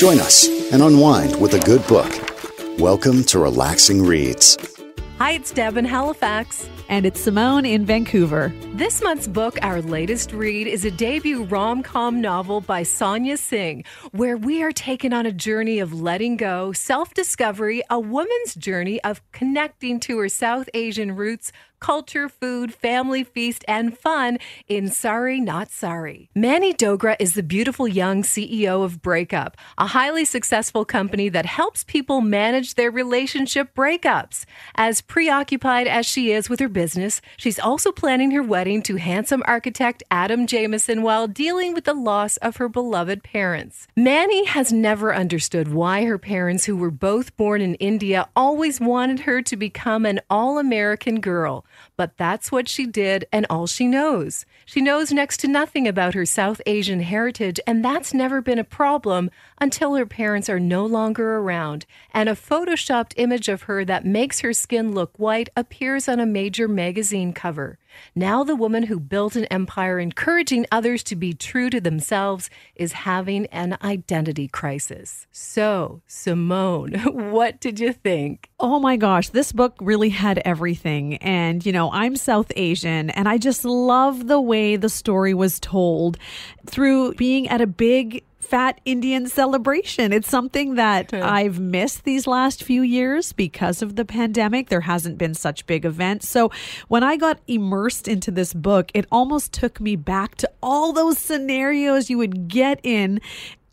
Join us and unwind with a good book. Welcome to Relaxing Reads. Hi, it's Deb in Halifax. And it's Simone in Vancouver. This month's book, our latest read, is a debut rom com novel by Sonya Singh, where we are taken on a journey of letting go, self discovery, a woman's journey of connecting to her South Asian roots, culture, food, family feast, and fun in Sari Not Sari. Manny Dogra is the beautiful young CEO of Breakup, a highly successful company that helps people manage their relationship breakups. As preoccupied as she is with her business, she's also planning her wedding to handsome architect Adam Jamieson while dealing with the loss of her beloved parents. Manny has never understood why her parents, who were both born in India, always wanted her to become an all American girl. But that's what she did and all she knows. She knows next to nothing about her South Asian heritage, and that's never been a problem until her parents are no longer around. And a photoshopped image of her that makes her skin look white appears on a major magazine cover. Now, the woman who built an empire encouraging others to be true to themselves is having an identity crisis. So, Simone, what did you think? Oh my gosh, this book really had everything. And, you know, I'm South Asian and I just love the way the story was told through being at a big fat Indian celebration. It's something that I've missed these last few years because of the pandemic. There hasn't been such big events. So when I got immersed into this book, it almost took me back to all those scenarios you would get in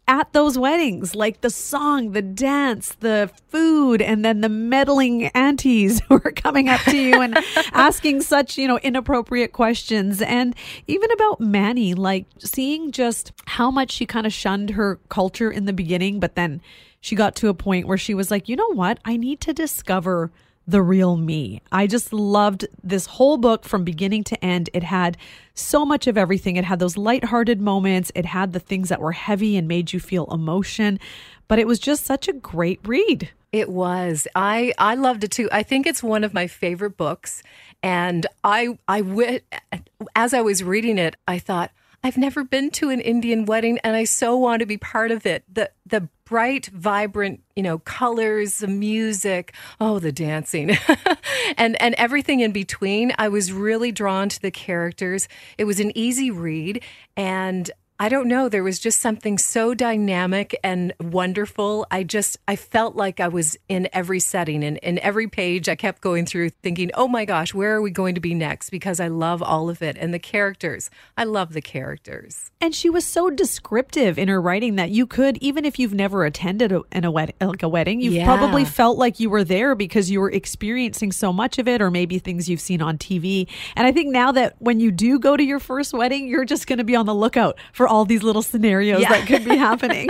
at those weddings, like the song, the dance, the food, and then the meddling aunties who are coming up to you and asking such, you know, inappropriate questions. And even about Manny, like seeing just how much she kind of shunned her culture in the beginning, but then she got to a point where she was like, you know what? I need to discover the real me. I just loved this whole book from beginning to end. It had so much of everything. It had those lighthearted moments, it had the things that were heavy and made you feel emotion, but it was just such a great read. It was. I I loved it too. I think it's one of my favorite books and I I I I w- as I was reading it, I thought I've never been to an Indian wedding and I so want to be part of it. The the bright, vibrant, you know, colors, the music, oh, the dancing, and and everything in between. I was really drawn to the characters. It was an easy read, and I don't know. There was just something so dynamic and wonderful. I just, I felt like I was in every setting and in every page I kept going through thinking, oh my gosh, where are we going to be next? Because I love all of it. And the characters, I love the characters. And she was so descriptive in her writing that you could, even if you've never attended a, a wed- like a wedding, you've Yeah. probably felt like you were there because you were experiencing so much of it, or maybe things you've seen on TV. And I think now that when you do go to your first wedding, you're just going to be on the lookout for all these little scenarios Yeah. that could be happening.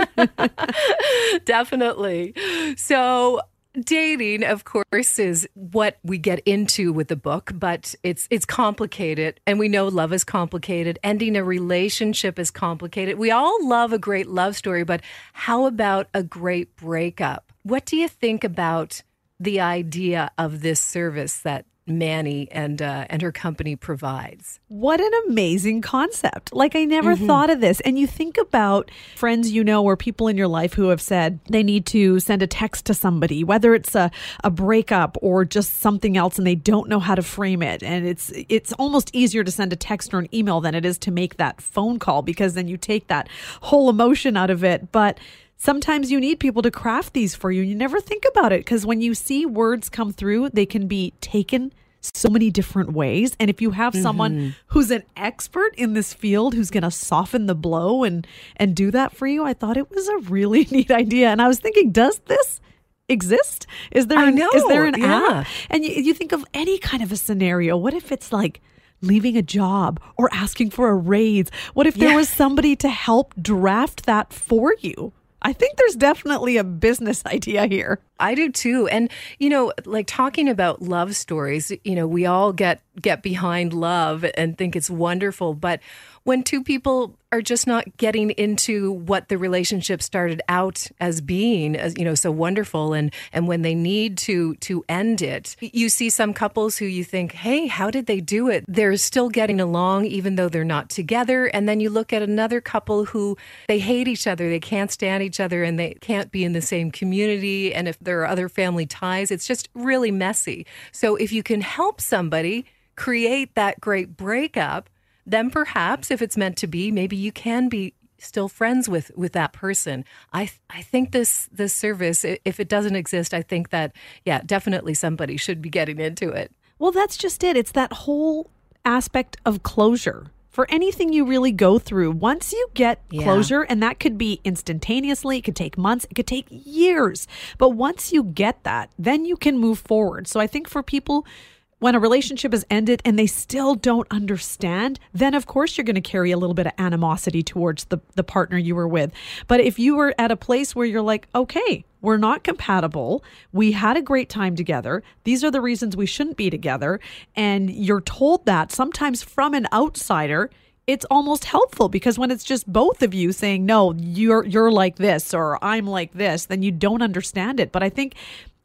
Definitely. So, dating of course is what we get into with the book but it's it's complicated and we know love is complicated ending a relationship is complicated we all love a great love story but how about a great breakup what do you think about the idea of this service that Manny and uh, and her company provides What an amazing concept. Like, I never thought of this. And you think about friends you know or people in your life who have said they need to send a text to somebody, whether it's a, a breakup or just something else, and they don't know how to frame it. And it's it's almost easier to send a text or an email than it is to make that phone call because then you take that whole emotion out of it. But sometimes you need people to craft these for you. You never think about it because when you see words come through, they can be taken so many different ways. And if you have someone mm-hmm. who's an expert in this field who's going to soften the blow and and do that for you, I thought it was a really neat idea. And I was thinking, does this exist? Is there an, is there an yeah. app? And you, you think of any kind of a scenario. What if it's like leaving a job or asking for a raise? What if there Yeah. was somebody to help draft that for you? I think there's definitely a business idea here. I do too. And you know, like talking about love stories, you know, we all get get behind love and think it's wonderful, but when two people are just not getting into what the relationship started out as being as you know so wonderful and and when they need to to end it. You see some couples who you think hey how did they do it? They're still getting along even though they're not together. And then you look at another couple who they hate each other they can't stand each other and they can't be in the same community. And if there are other family ties it's just really messy. So if you can help somebody create that great breakup then perhaps if it's meant to be, maybe you can be still friends with with that person. I I think this this service if it doesn't exist, I think that yeah, definitely somebody should be getting into it. Well, that's just it. It's that whole aspect of closure. For anything you really go through, once you get Yeah. closure, and that could be instantaneously, it could take months, it could take years. But once you get that, then you can move forward. So I think for people when a relationship is ended and they still don't understand, then of course you're going to carry a little bit of animosity towards the, the partner you were with. But if you were at a place where you're like, okay, we're not compatible, we had a great time together, these are the reasons we shouldn't be together, and you're told that sometimes from an outsider, it's almost helpful because when it's just both of you saying no you're you're like this or I'm like this then you don't understand it. But I think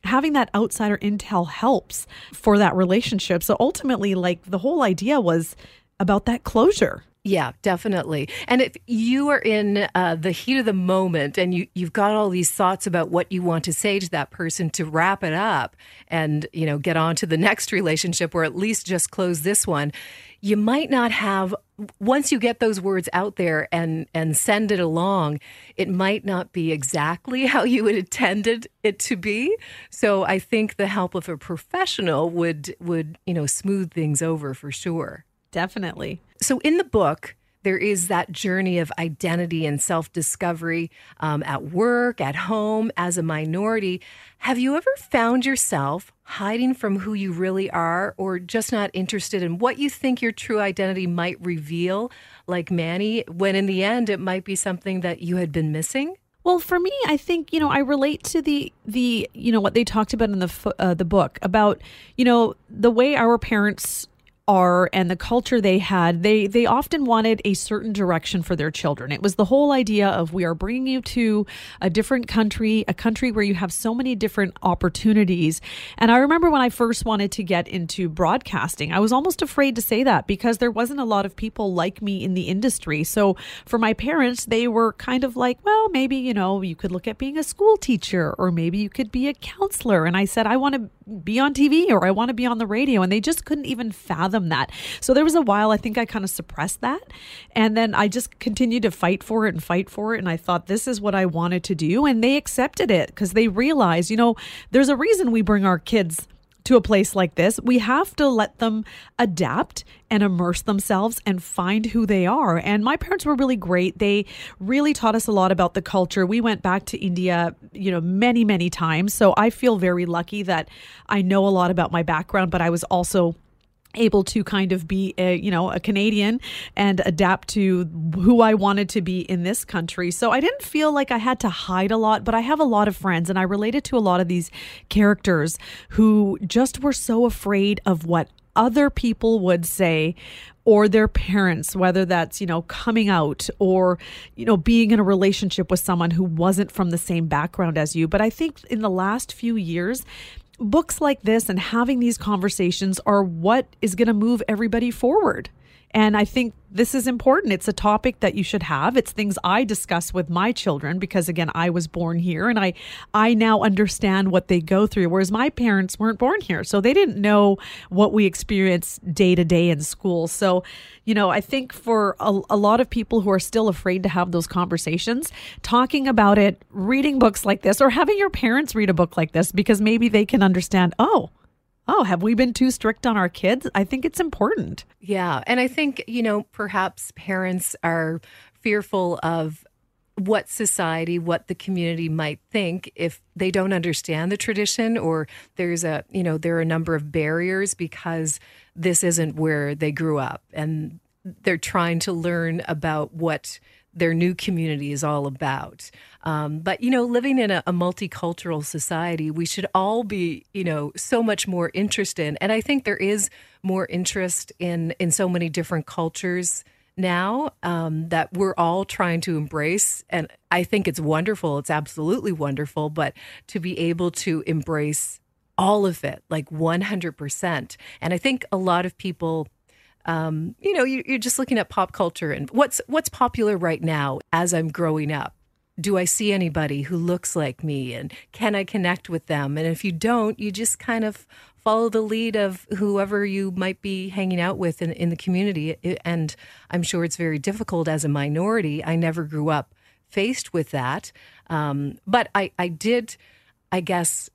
having that outsider intel helps for that relationship. So ultimately, like the whole idea was about that closure. Yeah, definitely. And if you are in uh, the heat of the moment and you, you've got all these thoughts about what you want to say to that person to wrap it up and, you know, get on to the next relationship or at least just close this one, you might not have once you get those words out there and and send it along, it might not be exactly how you had intended it to be. So I think the help of a professional would would, you know, smooth things over for sure. Definitely. So in the book, there is that journey of identity and self discovery um, at work, at home, as a minority. Have you ever found yourself hiding from who you really are or just not interested in what you think your true identity might reveal, like Manny, when in the end it might be something that you had been missing? Well, for me, I think you know I relate to the the you know what they talked about in the uh, the book about you know the way our parents are and the culture they had they they often wanted a certain direction for their children. It was the whole idea of we are bringing you to a different country a country where you have so many different opportunities. And i remember when i first wanted to get into broadcasting i was almost afraid to say that because there wasn't a lot of people like me in the industry. So for my parents they were kind of like well maybe you know you could look at being a school teacher or maybe you could be a counselor. And i said i want to be on tv or i want to be on the radio and they just couldn't even fathom that. So there was a while i think i kind of suppressed that and then i just continued to fight for it and fight for it and i thought this is what i wanted to do and they accepted it because they realized you know there's a reason we bring our kids to a place like this, we have to let them adapt and immerse themselves and find who they are. And my parents were really great. They really taught us a lot about the culture. We went back to India, you know, many, many times. So I feel very lucky that I know a lot about my background, but I was also able to kind of be a you know a Canadian and adapt to who I wanted to be in this country. So I didn't feel like I had to hide a lot, but I have a lot of friends and I related to a lot of these characters who just were so afraid of what other people would say or their parents whether that's you know coming out or you know being in a relationship with someone who wasn't from the same background as you but i think in the last few years books like this and having these conversations are what is going to move everybody forward. And I think this is important. It's a topic that you should have. It's things I discuss with my children because again, I was born here and I I now understand what they go through whereas my parents weren't born here. So they didn't know what we experience day to day in school. So, you know, I think for a, a lot of people who are still afraid to have those conversations, talking about it, reading books like this or having your parents read a book like this because maybe they can understand, "Oh, oh, have we been too strict on our kids? I think it's important. Yeah. And I think, you know, perhaps parents are fearful of what society, what the community might think if they don't understand the tradition or there's a, you know, there are a number of barriers because this isn't where they grew up and they're trying to learn about what their new community is all about. Um, but you know, living in a, a, multicultural society, we should all be, you know, so much more interested. And I think there is more interest in in so many different cultures now um, that we're all trying to embrace. And I think it's wonderful. It's absolutely wonderful. But to be able to embrace all of it, like 100%. And I think a lot of people. Um, you know, you, you're just looking at pop culture and what's what's popular right now as I'm growing up do I see anybody who looks like me and can I connect with them? And if you don't, you just kind of follow the lead of whoever you might be hanging out with in, in the community. And I'm sure it's very difficult as a minority. I never grew up faced with that. Um, but I, I did, I guess,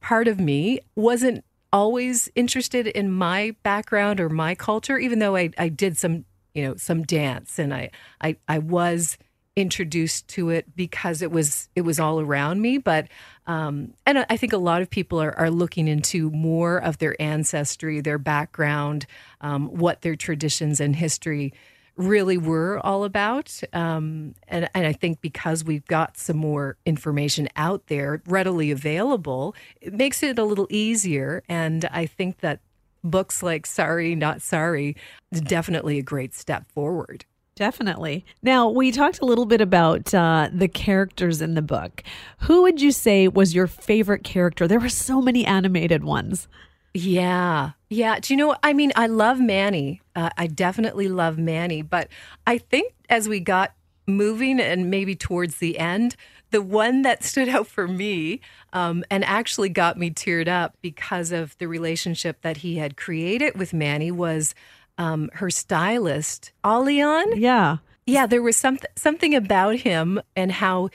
part of me wasn't always interested in my background or my culture, even though I, I did some, you know, some dance and I, I, I was introduced to it because it was it was all around me. But um, and I think a lot of people are, are looking into more of their ancestry their background um, what their traditions and history really were all about um, and, and I think because we've got some more information out there readily available it makes it a little easier and I think that books like Sari Not Sari is definitely a great step forward Definitely. Now, we talked a little bit about uh, the characters in the book. Who would you say was your favorite character? There were so many animated ones. Yeah. Yeah. Do you know, I mean, I love Manny. Uh, I definitely love Manny. But I think as we got moving and maybe towards the end, the one that stood out for me um, and actually got me teared up because of the relationship that he had created with Manny was um, her stylist, Alian. Yeah. Yeah, there was something something about him and how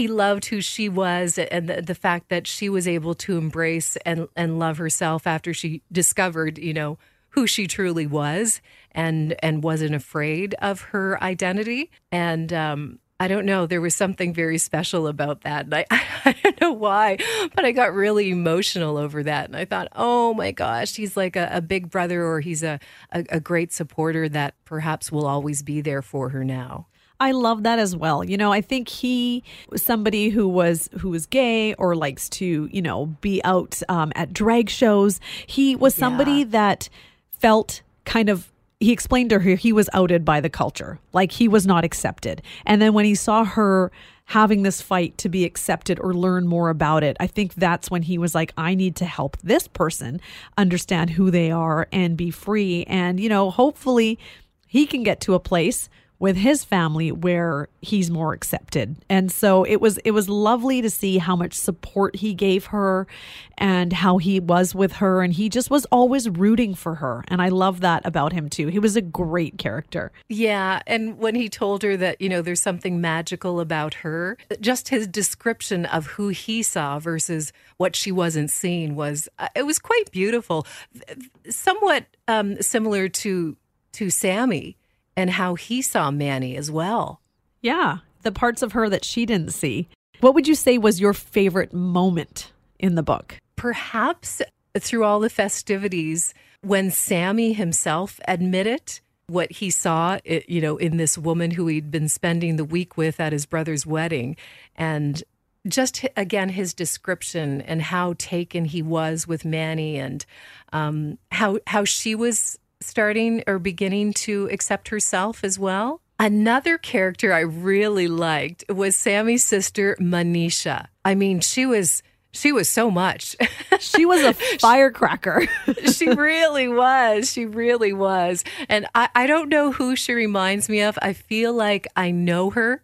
he loved who she was and the, the, fact that she was able to embrace and, and love herself after she discovered, you know, who she truly was and and wasn't afraid of her identity. And um, I don't know. There was something very special about that. And I, I don't know why, but I got really emotional over that. And I thought, oh my gosh, he's like a, a big brother or he's a, a, a great supporter that perhaps will always be there for her now. I love that as well. You know, I think he was somebody who was who was gay or likes to, you know, be out um, at drag shows. He was somebody yeah. that felt kind of he explained to her he was outed by the culture, like he was not accepted. And then when he saw her having this fight to be accepted or learn more about it, I think that's when he was like, I need to help this person understand who they are and be free. And, you know, hopefully he can get to a place with his family where he's more accepted. And so it was it was lovely to see how much support he gave her and how he was with her and he just was always rooting for her. And I love that about him too. He was a great character. Yeah, and when he told her that, you know, there's something magical about her, just his description of who he saw versus what she wasn't seeing was uh, it was quite beautiful. Somewhat um, similar to to Sammy and how he saw Manny as well. Yeah, the parts of her that she didn't see. What would you say was your favorite moment in the book? Perhaps through all the festivities when Sammy himself admitted what he saw, you know, in this woman who he'd been spending the week with at his brother's wedding and just again his description and how taken he was with Manny and um, how how she was starting or beginning to accept herself as well. Another character I really liked was Sammy's sister, Manisha. I mean, she was she was so much. she was a firecracker. she really was. She really was. And I, I don't know who she reminds me of. I feel like I know her.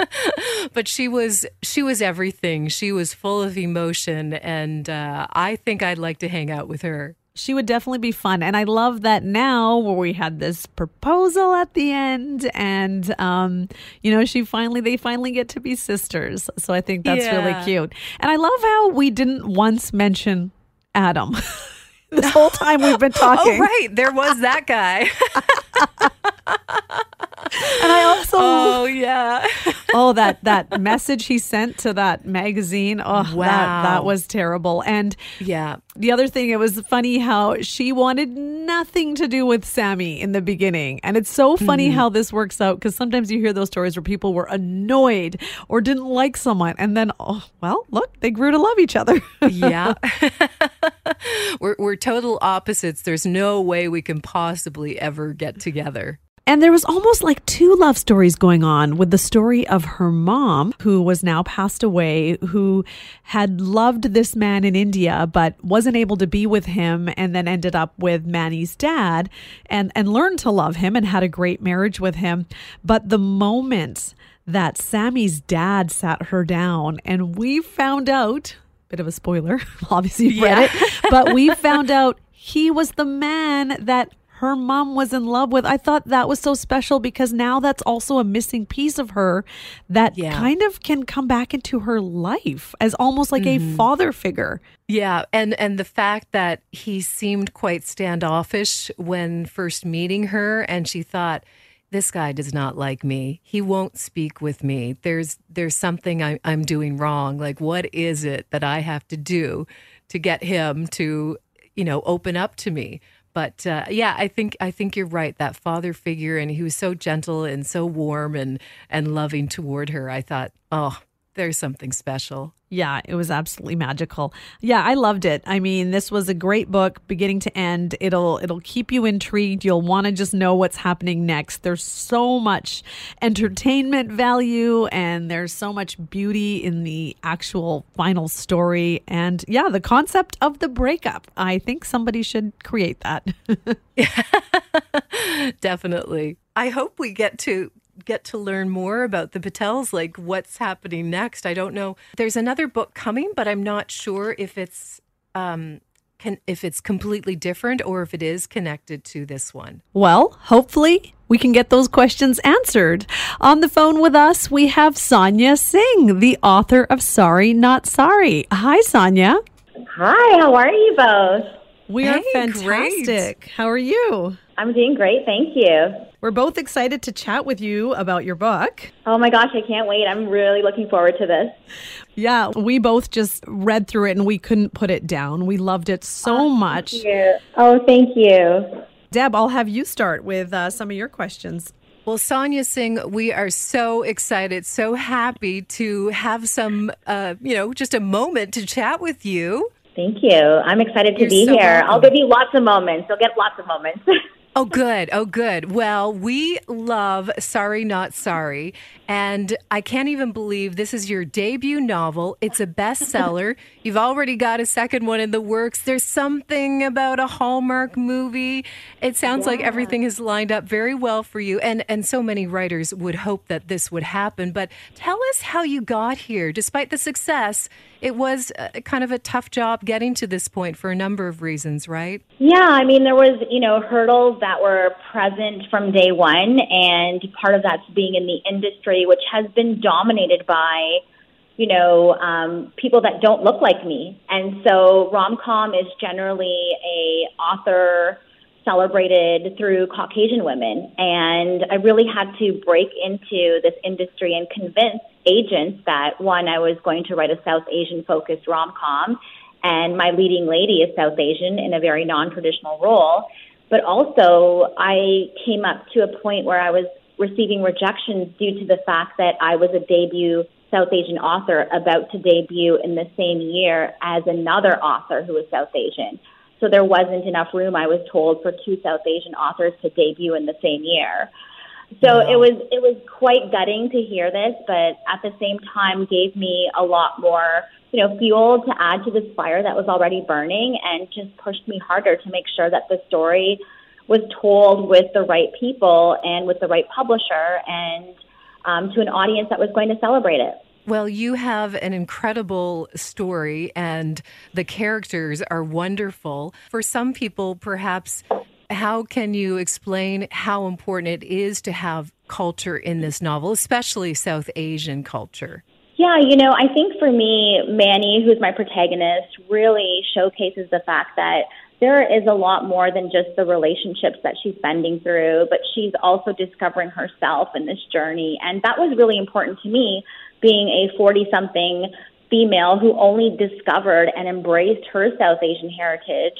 but she was she was everything. She was full of emotion and uh, I think I'd like to hang out with her she would definitely be fun. And I love that now where we had this proposal at the end and um, you know, she finally they finally get to be sisters. So I think that's yeah. really cute. And I love how we didn't once mention Adam. this whole time we've been talking. Oh right, there was that guy. and I also Oh yeah. oh that that message he sent to that magazine. Oh wow. that that was terrible. And yeah. The other thing it was funny how she wanted nothing to do with Sammy in the beginning. And it's so funny mm-hmm. how this works out cuz sometimes you hear those stories where people were annoyed or didn't like someone and then oh well, look, they grew to love each other. yeah. we're we're total opposites. There's no way we can possibly ever get together. And there was almost like two love stories going on with the story of her mom, who was now passed away, who had loved this man in India, but wasn't able to be with him, and then ended up with Manny's dad and, and learned to love him and had a great marriage with him. But the moment that Sammy's dad sat her down and we found out, bit of a spoiler, obviously you've read it, but we found out he was the man that her mom was in love with. I thought that was so special because now that's also a missing piece of her that Yeah. kind of can come back into her life as almost like Mm-hmm. a father figure. Yeah, and and the fact that he seemed quite standoffish when first meeting her and she thought this guy does not like me. He won't speak with me. There's there's something I, I'm doing wrong. Like what is it that I have to do to get him to you know open up to me? But uh, yeah, I think I think you're right. That father figure, and he was so gentle and so warm and and loving toward her. I thought, oh, there's something special. Yeah, it was absolutely magical. Yeah, I loved it. I mean, this was a great book beginning to end. It'll it'll keep you intrigued. You'll want to just know what's happening next. There's so much entertainment value and there's so much beauty in the actual final story and yeah, the concept of the breakup. I think somebody should create that. Definitely. I hope we get to get to learn more about the Patels, like what's happening next. I don't know. There's another book coming, but I'm not sure if it's um can if it's completely different or if it is connected to this one. Well, hopefully we can get those questions answered. On the phone with us, we have Sonya Singh, the author of Sari Not Sari. Hi, Sonya. Hi, how are you both? We are fantastic. great. How are you? I'm doing great, thank you. We're both excited to chat with you about your book. Oh my gosh, I can't wait. I'm really looking forward to this. Yeah, we both just read through it and we couldn't put it down. We loved it so much. Yeah. Oh, thank you. Deb, I'll have you start with uh, some of your questions. Well, Sonya Singh, we are so excited, so happy to have some, uh, you know, just a moment to chat with you. Thank you. I'm excited to You're be so here. welcome. I'll give you lots of moments. You'll get lots of moments. Oh, good. Oh, good. Well, we love Sari Not Sari. And I can't even believe this is your debut novel. It's a bestseller. You've already got a second one in the works. There's something about a Hallmark movie. It sounds like everything has lined up very well for you. And, and so many writers would hope that this would happen. But tell us how you got here. Despite the success, it was uh, kind of a tough job getting to this point for a number of reasons, right? yeah, I mean, there was, you know, hurdles that were present from day one, and part of that's being in the industry, which has been dominated by you know, um, people that don't look like me. And so rom-com is generally a author celebrated through Caucasian women. And I really had to break into this industry and convince agents that one, I was going to write a South Asian focused rom-com and my leading lady is South Asian in a very non-traditional role. But also I came up to a point where I was receiving rejections due to the fact that I was a debut South Asian author about to debut in the same year as another author who was South Asian. So there wasn't enough room, I was told, for two South Asian authors to debut in the same year. So it was it was quite gutting to hear this, but at the same time gave me a lot more, you know, fuel to add to this fire that was already burning and just pushed me harder to make sure that the story was told with the right people and with the right publisher and um, to an audience that was going to celebrate it. Well, you have an incredible story, and the characters are wonderful. For some people, perhaps, how can you explain how important it is to have culture in this novel, especially South Asian culture? Yeah, you know, I think for me, Manny, who's my protagonist, really showcases the fact that there is a lot more than just the relationships that she's bending through, but she's also discovering herself in this journey. And that was really important to me, being a 40 something female who only discovered and embraced her South Asian heritage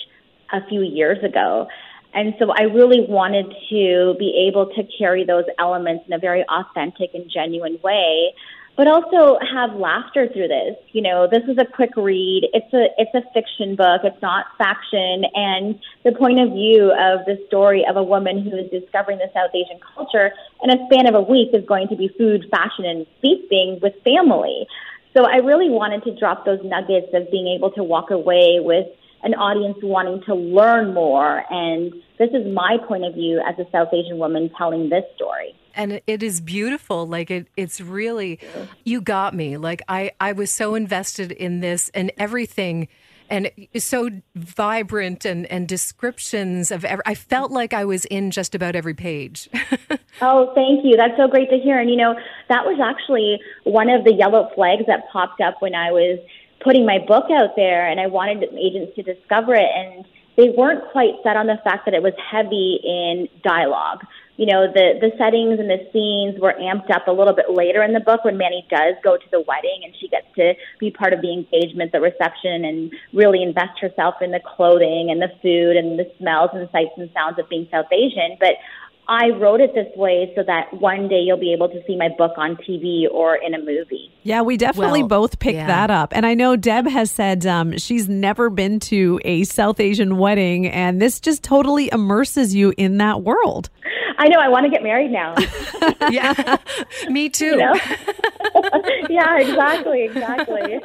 a few years ago. And so I really wanted to be able to carry those elements in a very authentic and genuine way but also have laughter through this. You know, this is a quick read. It's a it's a fiction book. It's not faction, and the point of view of the story of a woman who is discovering the South Asian culture in a span of a week is going to be food, fashion, and feasting with family. So I really wanted to drop those nuggets of being able to walk away with an audience wanting to learn more. And this is my point of view as a South Asian woman telling this story. And it is beautiful. Like it, it's really, you got me. Like I, I was so invested in this and everything and so vibrant and, and descriptions of every, I felt like I was in just about every page. oh, thank you. That's so great to hear. And you know, that was actually one of the yellow flags that popped up when I was putting my book out there and I wanted agents to discover it and they weren't quite set on the fact that it was heavy in dialogue. You know, the the settings and the scenes were amped up a little bit later in the book when Manny does go to the wedding and she gets to be part of the engagement, the reception, and really invest herself in the clothing and the food and the smells and sights and sounds of being South Asian. But I wrote it this way so that one day you'll be able to see my book on TV or in a movie. Yeah, we definitely well, both picked yeah. that up. And I know Deb has said um, she's never been to a South Asian wedding, and this just totally immerses you in that world. I know. I want to get married now. yeah, me too. You know? yeah, exactly, exactly.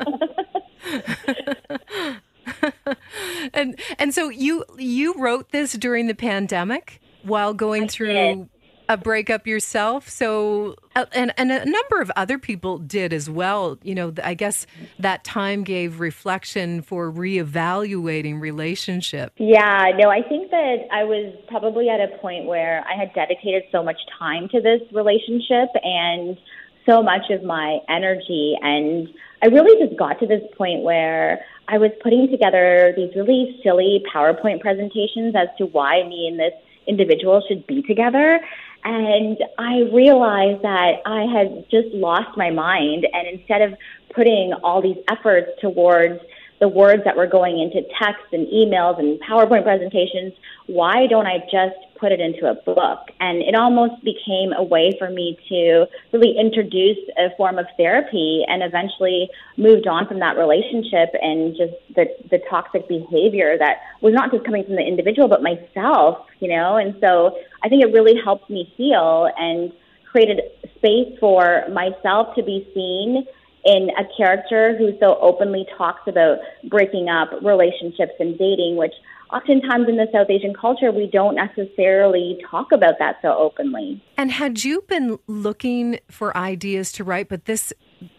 and and so you you wrote this during the pandemic while going I through did. a breakup yourself. So, uh, and and a number of other people did as well. You know, I guess that time gave reflection for reevaluating relationship. Yeah, no, I think that I was probably at a point where I had dedicated so much time to this relationship and so much of my energy and I really just got to this point where I was putting together these really silly PowerPoint presentations as to why me and this individual should be together. And I realized that I had just lost my mind. And instead of putting all these efforts towards the words that were going into text and emails and PowerPoint presentations, why don't I just put it into a book? And it almost became a way for me to really introduce a form of therapy and eventually moved on from that relationship and just the, the toxic behavior that was not just coming from the individual, but myself, you know? And so I think it really helped me heal and created space for myself to be seen in a character who so openly talks about breaking up relationships and dating, which oftentimes in the South Asian culture, we don't necessarily talk about that so openly. And had you been looking for ideas to write, but this,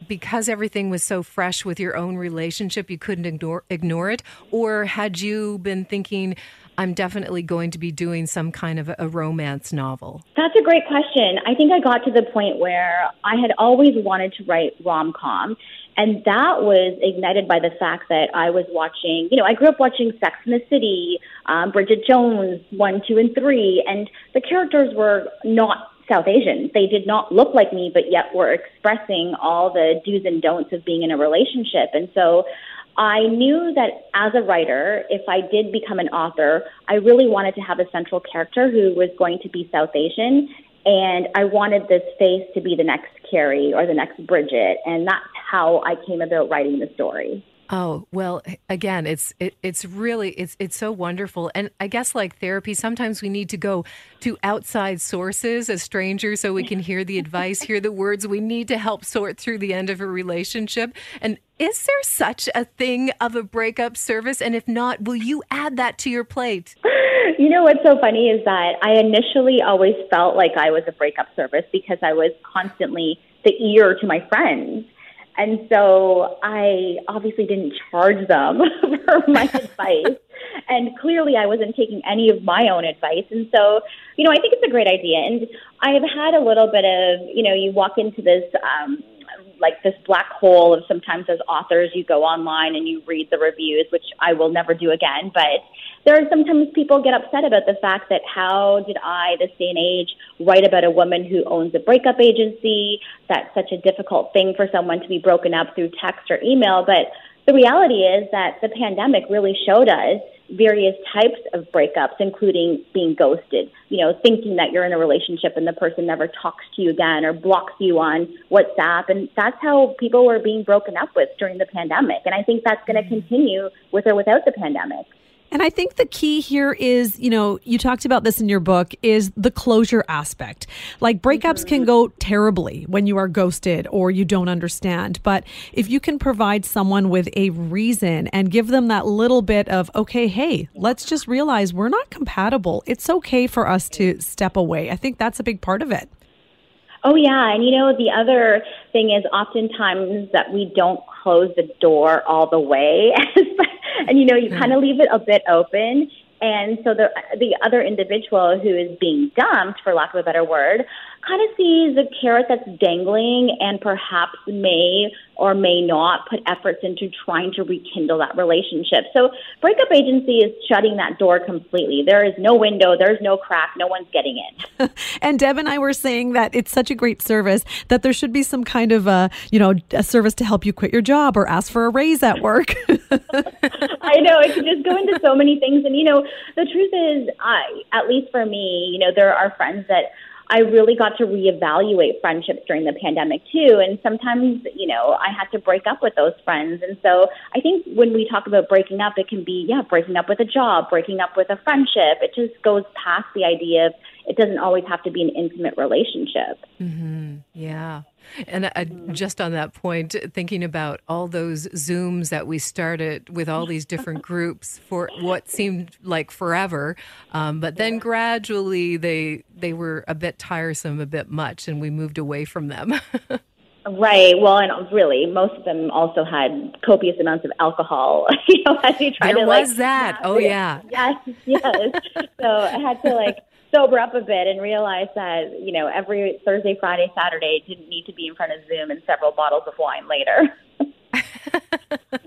because everything was so fresh with your own relationship, you couldn't ignore, ignore it? Or had you been thinking, I'm definitely going to be doing some kind of a romance novel? That's a great question. I think I got to the point where I had always wanted to write rom com. And that was ignited by the fact that I was watching, you know, I grew up watching Sex in the City, um, Bridget Jones, 1, 2, and 3, and the characters were not South Asian. They did not look like me, but yet were expressing all the do's and don'ts of being in a relationship. And so I knew that as a writer, if I did become an author, I really wanted to have a central character who was going to be South Asian. And I wanted this face to be the next Carrie or the next Bridget. And that's how I came about writing the story. Oh, well, again, it's it, it's really it's it's so wonderful. And I guess like therapy, sometimes we need to go to outside sources as strangers so we can hear the advice, hear the words we need to help sort through the end of a relationship. And is there such a thing of a breakup service? And if not, will you add that to your plate? You know what's so funny is that I initially always felt like I was a breakup service because I was constantly the ear to my friends. And so I obviously didn't charge them for my advice. And clearly I wasn't taking any of my own advice. And so, you know, I think it's a great idea. And I've had a little bit of, you know, you walk into this, um, like this black hole of sometimes as authors you go online and you read the reviews, which I will never do again. But there are sometimes people get upset about the fact that how did I, this day and age, write about a woman who owns a breakup agency? That's such a difficult thing for someone to be broken up through text or email. But the reality is that the pandemic really showed us various types of breakups, including being ghosted, you know, thinking that you're in a relationship and the person never talks to you again or blocks you on WhatsApp. And that's how people were being broken up with during the pandemic. And I think that's going to mm-hmm. continue with or without the pandemic. And I think the key here is, you know, you talked about this in your book, is the closure aspect. Like breakups can go terribly when you are ghosted or you don't understand. But if you can provide someone with a reason and give them that little bit of, okay, hey, let's just realize we're not compatible. It's okay for us to step away. I think that's a big part of it. Oh, yeah. And you know, the other thing is oftentimes that we don't close the door all the way. and, you know, you kind of leave it a bit open. And so the the other individual who is being dumped, for lack of a better word, kind of sees a carrot that's dangling and perhaps may or may not put efforts into trying to rekindle that relationship. So breakup agency is shutting that door completely. There is no window, there's no crack, no one's getting in. and Deb and I were saying that it's such a great service that there should be some kind of a, you know, a service to help you quit your job or ask for a raise at work. I know it could just go into so many things and you know, the truth is I at least for me, you know, there are friends that I really got to reevaluate friendships during the pandemic too. And sometimes, you know, I had to break up with those friends. And so I think when we talk about breaking up, it can be, yeah, breaking up with a job, breaking up with a friendship. It just goes past the idea of it doesn't always have to be an intimate relationship. Mm-hmm. Yeah. And uh, just on that point, thinking about all those Zooms that we started with all these different groups for what seemed like forever, um, but then gradually they they were a bit tiresome, a bit much, and we moved away from them. Right. Well, and really, most of them also had copious amounts of alcohol. you know, as you try there to was like, that. Oh yeah. Yes. Yes. so I had to like sober up a bit and realize that, you know, every Thursday, Friday, Saturday didn't need to be in front of Zoom and several bottles of wine later.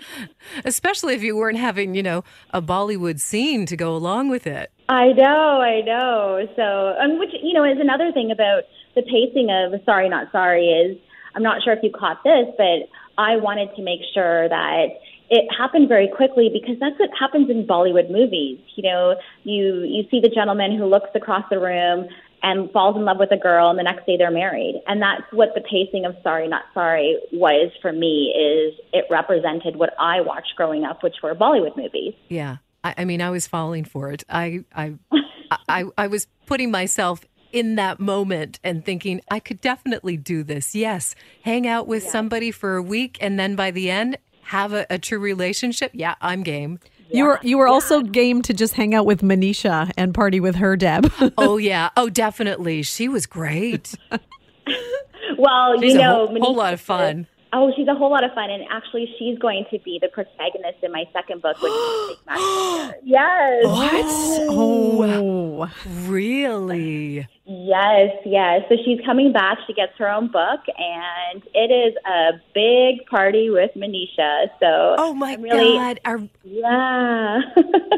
Especially if you weren't having, you know, a Bollywood scene to go along with it. I know, I know. So, and which, you know, is another thing about the pacing of Sari Not Sari is I'm not sure if you caught this, but I wanted to make sure that it happened very quickly because that's what happens in Bollywood movies. You know, you you see the gentleman who looks across the room and falls in love with a girl and the next day they're married. And that's what the pacing of Sari Not Sari was for me is it represented what I watched growing up, which were Bollywood movies. Yeah. I, I mean I was falling for it. I I I, I was putting myself in that moment and thinking I could definitely do this. Yes, hang out with yeah. somebody for a week and then by the end have a, a true relationship, yeah, I'm game. You were you were yeah. also game to just hang out with Manisha and party with her, Deb. oh yeah, oh definitely, she was great. well, she's you know, Manisha. a whole, whole lot of fun. Oh, she's a whole lot of fun, and actually, she's going to be the protagonist in my second book, which is Yes. What? Oh, really? Yes, yes. So she's coming back. She gets her own book, and it is a big party with Manisha. So, oh my really, god, Our- yeah.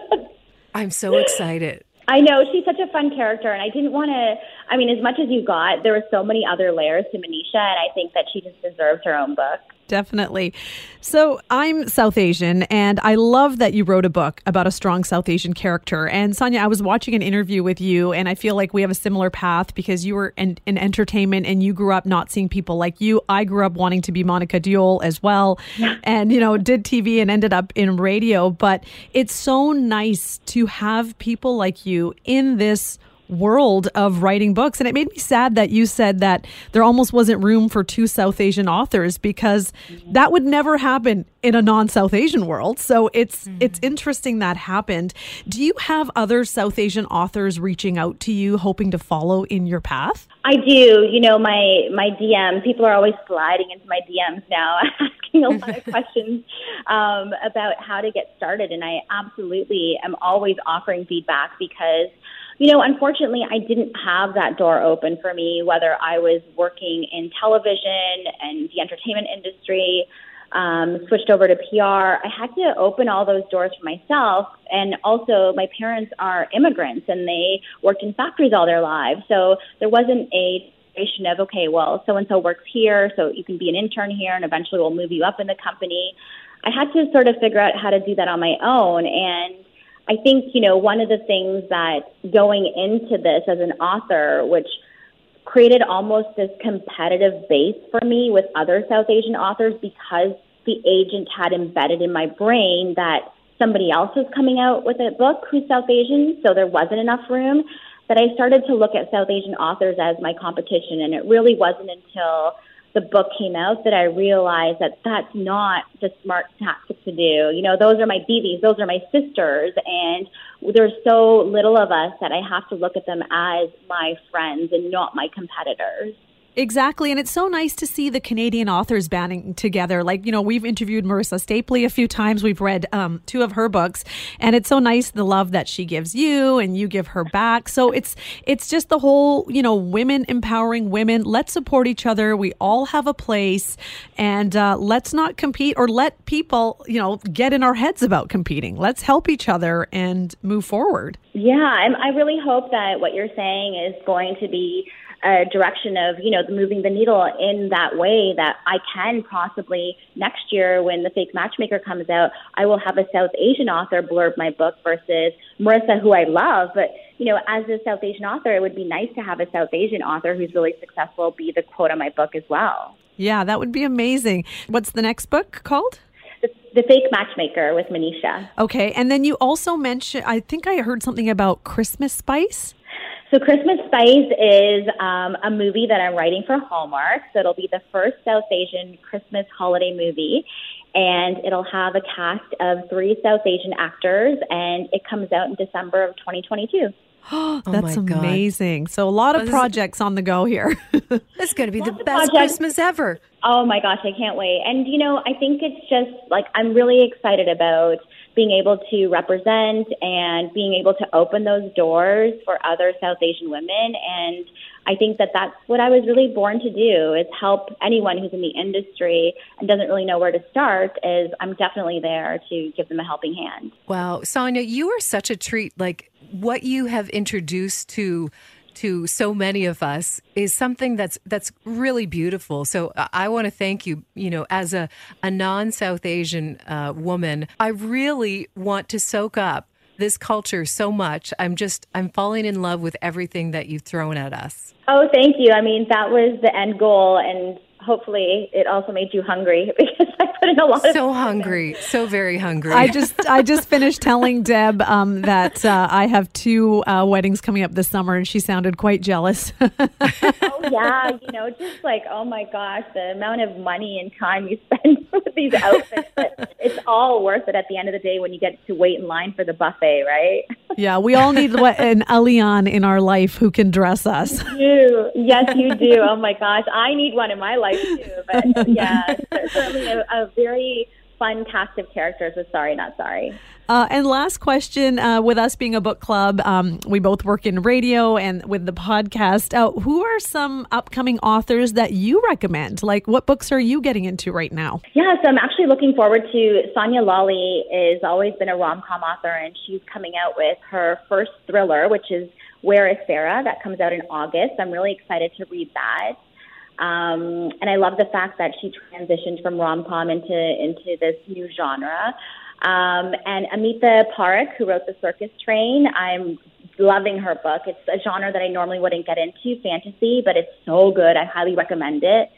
I'm so excited. I know she's such a fun character, and I didn't want to. I mean, as much as you got, there were so many other layers to Manisha, and I think that she just deserves her own book. Definitely. So I'm South Asian, and I love that you wrote a book about a strong South Asian character. And Sonya, I was watching an interview with you, and I feel like we have a similar path because you were in, in entertainment and you grew up not seeing people like you. I grew up wanting to be Monika Deol as well, and you know did TV and ended up in radio. But it's so nice to have people like you in this world of writing books. And it made me sad that you said that there almost wasn't room for two South Asian authors because that would never happen in a non-South Asian world. So it's mm-hmm. it's interesting that happened. Do you have other South Asian authors reaching out to you hoping to follow in your path? I do. You know, my my DM people are always sliding into my DMs now, asking a lot of questions um, about how to get started, and I absolutely am always offering feedback because you know, unfortunately, I didn't have that door open for me, whether I was working in television and the entertainment industry, um, switched over to PR. I had to open all those doors for myself. And also, my parents are immigrants and they worked in factories all their lives. So there wasn't a of, okay, well, so and so works here, so you can be an intern here, and eventually we'll move you up in the company. I had to sort of figure out how to do that on my own. And I think, you know, one of the things that going into this as an author, which created almost this competitive base for me with other South Asian authors because the agent had embedded in my brain that somebody else was coming out with a book who's South Asian, so there wasn't enough room. That I started to look at South Asian authors as my competition, and it really wasn't until the book came out that I realized that that's not the smart tactic to do. You know, those are my BBs, those are my sisters, and there's so little of us that I have to look at them as my friends and not my competitors. Exactly. And it's so nice to see the Canadian authors banding together. Like, you know, we've interviewed Marissa Stapley a few times. We've read um, two of her books. And it's so nice the love that she gives you and you give her back. So it's it's just the whole, you know, women empowering women. Let's support each other. We all have a place. And uh, let's not compete or let people, you know, get in our heads about competing. Let's help each other and move forward. Yeah. I really hope that what you're saying is going to be a direction of, you know, moving the needle in that way that I can possibly next year when The Fake Matchmaker comes out, I will have a South Asian author blurb my book versus Marissa, who I love. But, you know, as a South Asian author, it would be nice to have a South Asian author who's really successful be the quote on my book as well. Yeah, that would be amazing. What's the next book called? The, the, Fake Matchmaker with Manisha. Okay. And then you also mentioned, I think I heard something about Christmas Spice. So, Christmas Spice is um, a movie that I'm writing for Hallmark. So, it'll be the first South Asian Christmas holiday movie. And it'll have a cast of three South Asian actors, and it comes out in December of 2022. Oh, That's amazing. So, a lot of projects on the go here. it's going to be Lots the best Christmas ever. Oh my gosh, I can't wait. And, you know, I think it's just like I'm really excited about being able to represent and being able to open those doors for other South Asian women. And I think that that's what I was really born to do is help anyone who's in the industry and doesn't really know where to start is I'm definitely there to give them a helping hand. Wow. Sonya, you are such a treat. Like what you have introduced to to so many of us is something that's that's really beautiful. So I want to thank you. You know, as a a non South Asian uh, woman, I really want to soak up this culture so much. I'm just I'm falling in love with everything that you've thrown at us. Oh, thank you. I mean, that was the end goal, and hopefully it also made you hungry because I put in a lot so of so hungry, so very hungry. I just I just finished telling Deb um, that uh, I have two uh, weddings coming up this summer, and she sounded quite jealous. oh yeah, you know, just like oh my gosh, the amount of money and time you spend with these outfits, but it's all worth it at the end of the day when you get to wait in line for the buffet, right? yeah, we all need an Alian in our life who can dress us. You do, yes, you do. Oh my gosh, I need one in my life too. But yeah, certainly a, a very fun cast of characters with Sari Not Sari. Uh, and last question uh, with us being a book club, um, we both work in radio and with the podcast. Uh, who are some upcoming authors that you recommend? Like, what books are you getting into right now? Yeah, so I'm actually looking forward to Sonya Lalli. Has always been a rom com author, and she's coming out with her first thriller, which is Where is Sarah? That comes out in August. I'm really excited to read that. Um, and I love the fact that she transitioned from rom com into into this new genre. Um, and Amita Parikh, who wrote The Circus Train, I'm loving her book. It's a genre that I normally wouldn't get into, fantasy, but it's so good. I highly recommend it.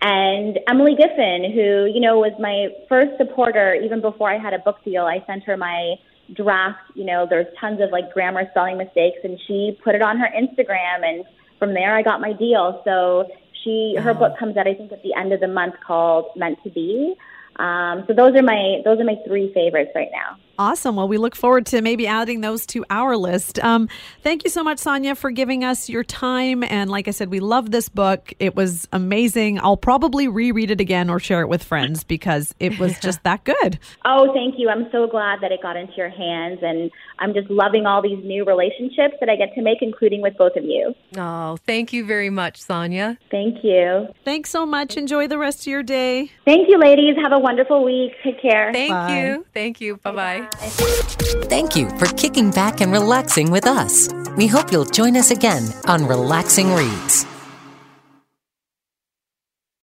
And Emily Giffin, who, you know, was my first supporter even before I had a book deal. I sent her my draft, you know, there's tons of like grammar spelling mistakes and she put it on her Instagram and from there I got my deal. So she her book comes out I think at the end of the month called Meant to Be. Um, so those are my those are my three favorites right now. Awesome. Well, we look forward to maybe adding those to our list. Um, thank you so much, Sonya, for giving us your time. And like I said, we love this book. It was amazing. I'll probably reread it again or share it with friends because it was just that good. Oh, thank you. I'm so glad that it got into your hands. And I'm just loving all these new relationships that I get to make, including with both of you. Oh, thank you very much, Sonya. Thank you. Thanks so much. Enjoy the rest of your day. Thank you, ladies. Have a wonderful week. Take care. Thank Bye. you. Thank you. Bye bye. Thank you for kicking back and relaxing with us. We hope you'll join us again on Relaxing Reads.